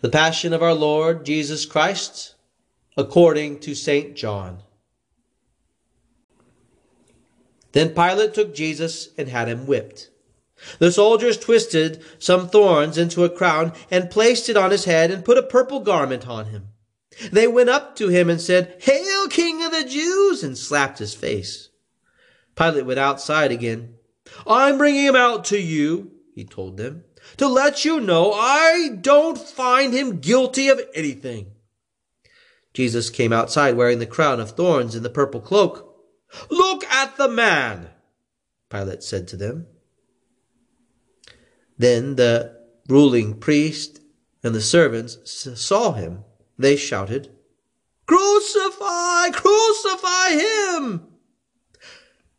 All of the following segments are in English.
The Passion of our Lord Jesus Christ according to St. John. Then Pilate took Jesus and had him whipped. The soldiers twisted some thorns into a crown and placed it on his head and put a purple garment on him. They went up to him and said, Hail, King of the Jews! and slapped his face. Pilate went outside again. I'm bringing him out to you, he told them to let you know I don't find him guilty of anything. Jesus came outside wearing the crown of thorns and the purple cloak. Look at the man, Pilate said to them. Then the ruling priest and the servants saw him. They shouted, Crucify! Crucify him!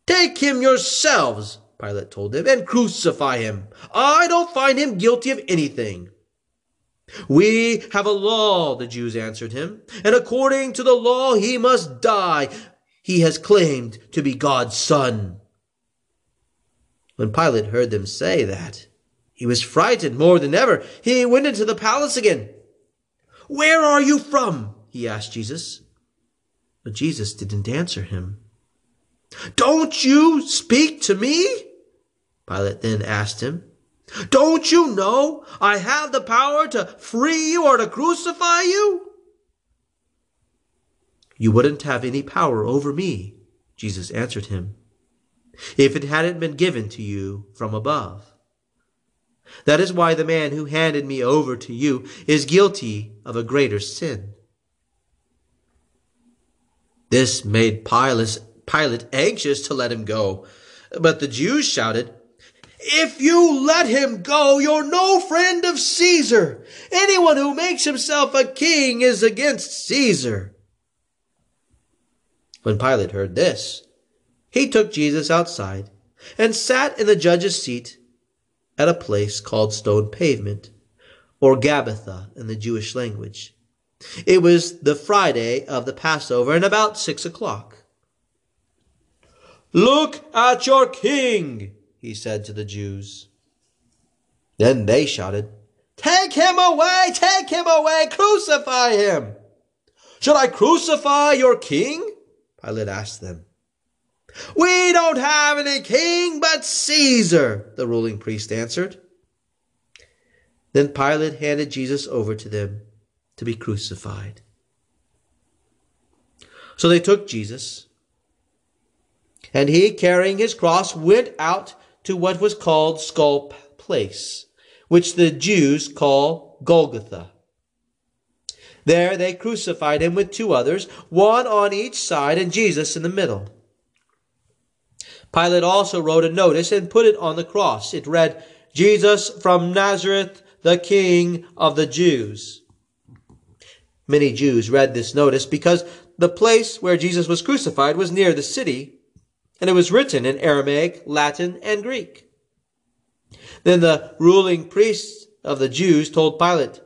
Take him yourselves, Pilate told them, and crucify him. I don't find him guilty of anything. We have a law, the Jews answered him, and according to the law he must die. He has claimed to be God's son. When Pilate heard them say that, he was frightened more than ever. He went into the palace again. Where are you from? he asked Jesus. But Jesus didn't answer him. Don't you speak to me? Pilate then asked him, Don't you know I have the power to free you or to crucify you? You wouldn't have any power over me, Jesus answered him, if it hadn't been given to you from above. That is why the man who handed me over to you is guilty of a greater sin. This made Pilate, Pilate anxious to let him go. But the Jews shouted, if you let him go, you're no friend of Caesar. Anyone who makes himself a king is against Caesar. When Pilate heard this, he took Jesus outside and sat in the judge's seat at a place called Stone Pavement, or Gabbatha in the Jewish language. It was the Friday of the Passover and about six o'clock. Look at your king, he said to the Jews. Then they shouted, Take him away! Take him away! Crucify him! Should I crucify your king? Pilate asked them. We don't have any king but Caesar, the ruling priest answered. Then Pilate handed Jesus over to them to be crucified. So they took Jesus, and he, carrying his cross, went out to what was called Skull Place, which the Jews call Golgotha. There they crucified him with two others, one on each side and Jesus in the middle. Pilate also wrote a notice and put it on the cross. It read, Jesus from Nazareth, the King of the Jews. Many Jews read this notice because the place where Jesus was crucified was near the city and it was written in Aramaic, Latin, and Greek. Then the ruling priests of the Jews told Pilate,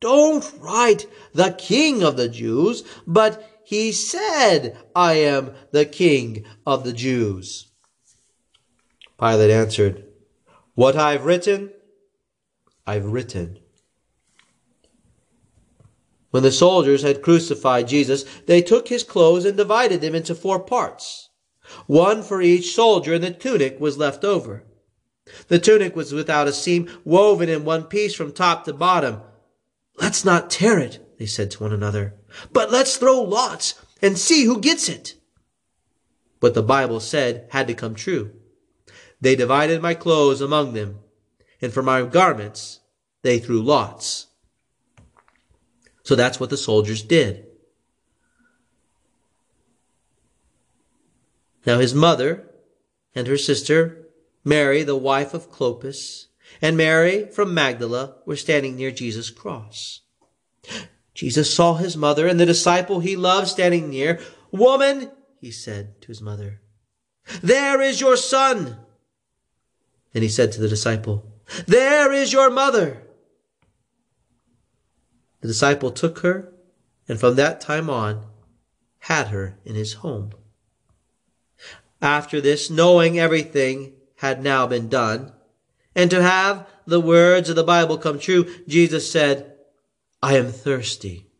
Don't write the king of the Jews, but he said, I am the king of the Jews. Pilate answered, What I've written, I've written. When the soldiers had crucified Jesus, they took his clothes and divided them into four parts one for each soldier, and the tunic was left over. The tunic was without a seam, woven in one piece from top to bottom. Let's not tear it, they said to one another, but let's throw lots and see who gets it. What the Bible said had to come true. They divided my clothes among them, and for my garments they threw lots. So that's what the soldiers did. Now his mother and her sister, Mary, the wife of Clopas, and Mary from Magdala were standing near Jesus' cross. Jesus saw his mother and the disciple he loved standing near. Woman, he said to his mother, there is your son. And he said to the disciple, there is your mother. The disciple took her and from that time on had her in his home. After this, knowing everything had now been done, and to have the words of the Bible come true, Jesus said, I am thirsty.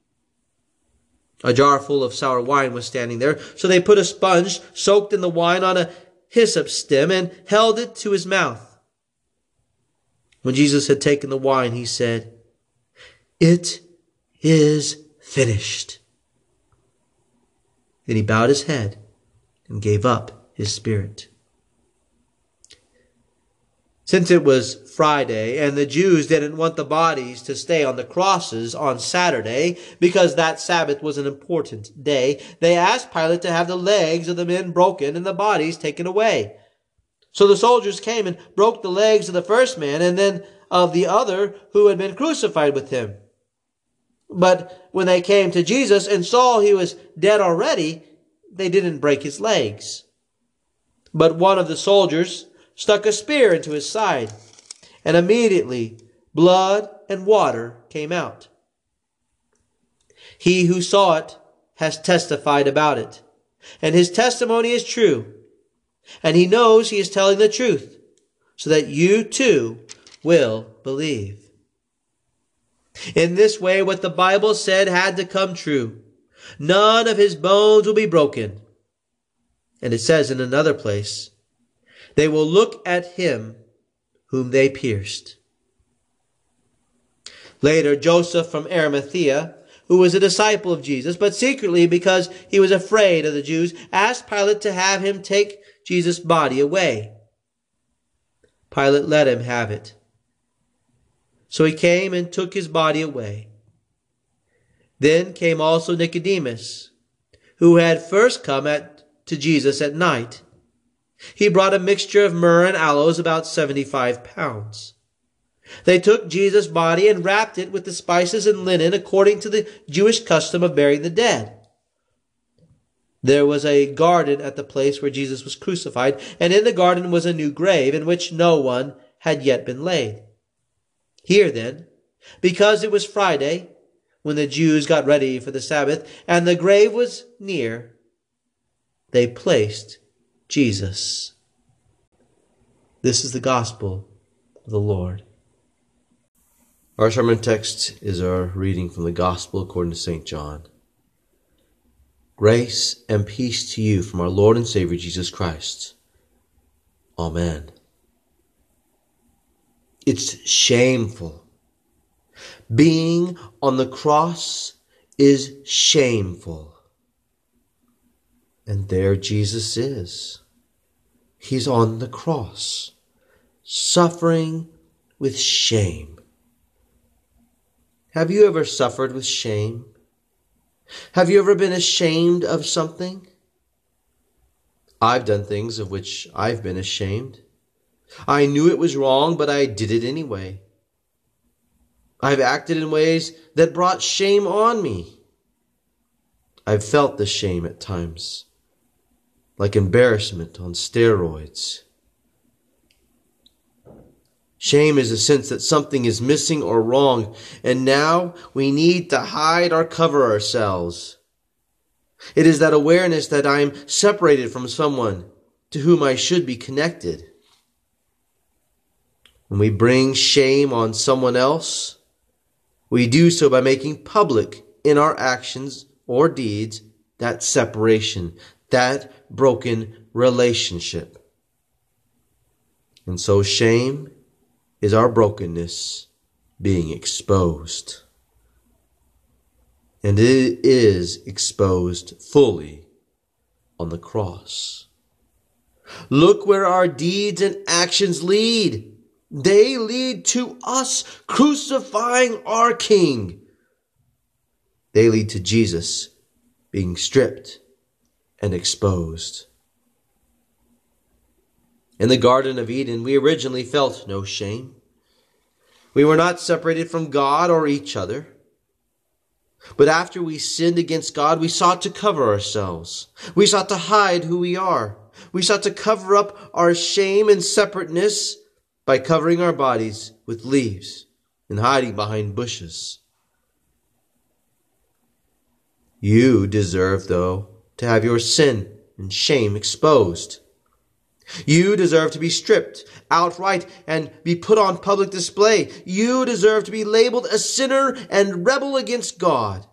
A jar full of sour wine was standing there, so they put a sponge soaked in the wine on a hyssop stem and held it to his mouth. When Jesus had taken the wine, he said, It is finished. Then he bowed his head and gave up his spirit. Since it was Friday and the Jews didn't want the bodies to stay on the crosses on Saturday because that Sabbath was an important day, they asked Pilate to have the legs of the men broken and the bodies taken away. So the soldiers came and broke the legs of the first man and then of the other who had been crucified with him. But when they came to Jesus and saw he was dead already, they didn't break his legs. But one of the soldiers stuck a spear into his side, and immediately blood and water came out. He who saw it has testified about it, and his testimony is true, and he knows he is telling the truth, so that you too will believe. In this way, what the Bible said had to come true. None of his bones will be broken. And it says in another place, they will look at him whom they pierced. Later, Joseph from Arimathea, who was a disciple of Jesus, but secretly because he was afraid of the Jews, asked Pilate to have him take Jesus' body away. Pilate let him have it. So he came and took his body away. Then came also Nicodemus, who had first come at, to Jesus at night. He brought a mixture of myrrh and aloes, about 75 pounds. They took Jesus' body and wrapped it with the spices and linen according to the Jewish custom of burying the dead. There was a garden at the place where Jesus was crucified, and in the garden was a new grave in which no one had yet been laid. Here then, because it was Friday, when the Jews got ready for the Sabbath, and the grave was near, they placed Jesus. This is the gospel of the Lord. Our sermon text is our reading from the Gospel according to St. John. Grace and peace to you from our Lord and Savior Jesus Christ. Amen. It's shameful. Being on the cross is shameful. And there Jesus is. He's on the cross, suffering with shame. Have you ever suffered with shame? Have you ever been ashamed of something? I've done things of which I've been ashamed. I knew it was wrong, but I did it anyway. I've acted in ways that brought shame on me. I've felt the shame at times like embarrassment on steroids. Shame is a sense that something is missing or wrong, and now we need to hide or cover ourselves. It is that awareness that I am separated from someone to whom I should be connected. When we bring shame on someone else, we do so by making public in our actions or deeds that separation, that broken relationship. And so shame is our brokenness being exposed. And it is exposed fully on the cross. Look where our deeds and actions lead. They lead to us crucifying our King. They lead to Jesus being stripped and exposed. In the Garden of Eden, we originally felt no shame. We were not separated from God or each other. But after we sinned against God, we sought to cover ourselves. We sought to hide who we are. We sought to cover up our shame and separateness by covering our bodies with leaves and hiding behind bushes. You deserve, though, to have your sin and shame exposed. You deserve to be stripped outright and be put on public display. You deserve to be labeled a sinner and rebel against God.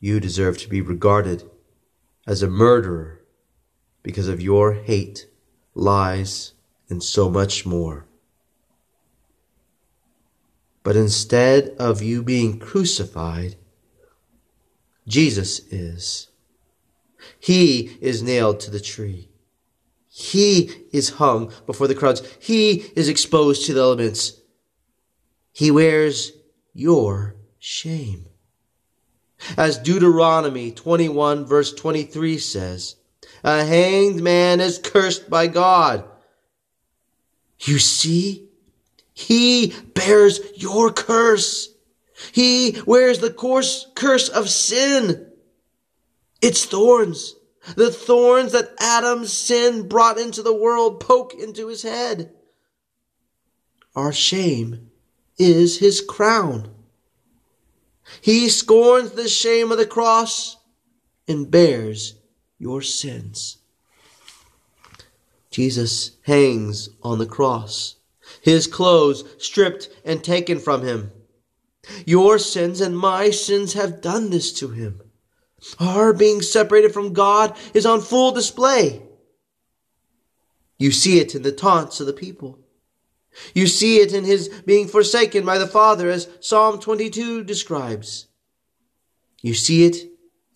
You deserve to be regarded as a murderer because of your hate, lies, and so much more. But instead of you being crucified, Jesus is. He is nailed to the tree. He is hung before the crowds. He is exposed to the elements. He wears your shame. As Deuteronomy 21 verse 23 says, a hanged man is cursed by God. You see, he bears your curse. He wears the course, curse of sin. It's thorns. The thorns that Adam's sin brought into the world poke into his head. Our shame is his crown. He scorns the shame of the cross and bears your sins. Jesus hangs on the cross, his clothes stripped and taken from him. Your sins and my sins have done this to him. Our being separated from God is on full display. You see it in the taunts of the people. You see it in his being forsaken by the Father, as Psalm 22 describes. You see it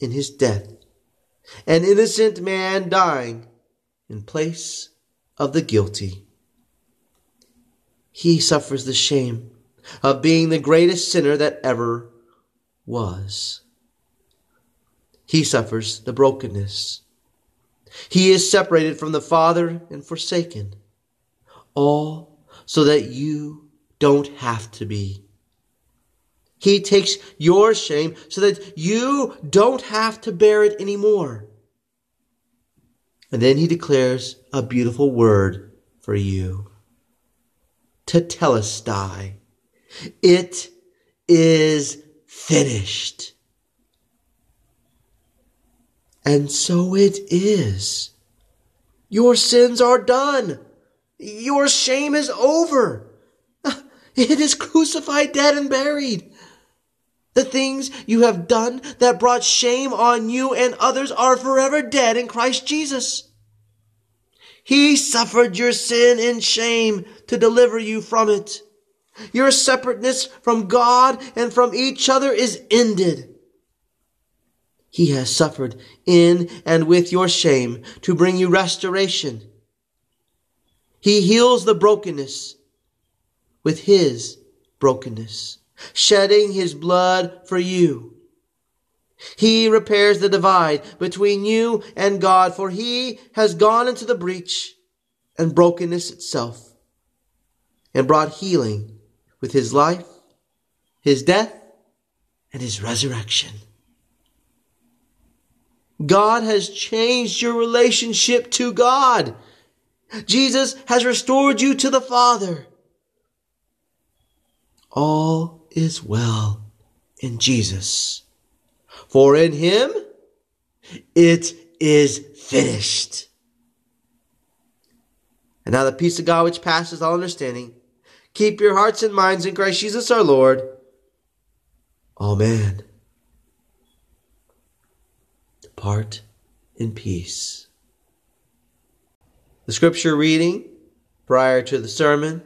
in his death, an innocent man dying in place of the guilty. He suffers the shame of being the greatest sinner that ever was. He suffers the brokenness. He is separated from the Father and forsaken, all so that you don't have to be. He takes your shame so that you don't have to bear it anymore. And then he declares a beautiful word for you. Tetelestai. It is finished. And so it is. Your sins are done. Your shame is over. It is crucified, dead, and buried. The things you have done that brought shame on you and others are forever dead in Christ Jesus. He suffered your sin and shame to deliver you from it. Your separateness from God and from each other is ended. He has suffered in and with your shame to bring you restoration. He heals the brokenness with his brokenness, shedding his blood for you. He repairs the divide between you and God, for he has gone into the breach and brokenness itself and brought healing with his life, his death, and his resurrection. God has changed your relationship to God. Jesus has restored you to the Father. All is well in Jesus. For in him it is finished. And now the peace of God which passes all understanding Keep your hearts and minds in Christ Jesus our Lord. Amen. Depart in peace. The scripture reading prior to the sermon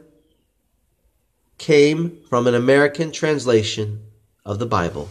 came from an American translation of the Bible.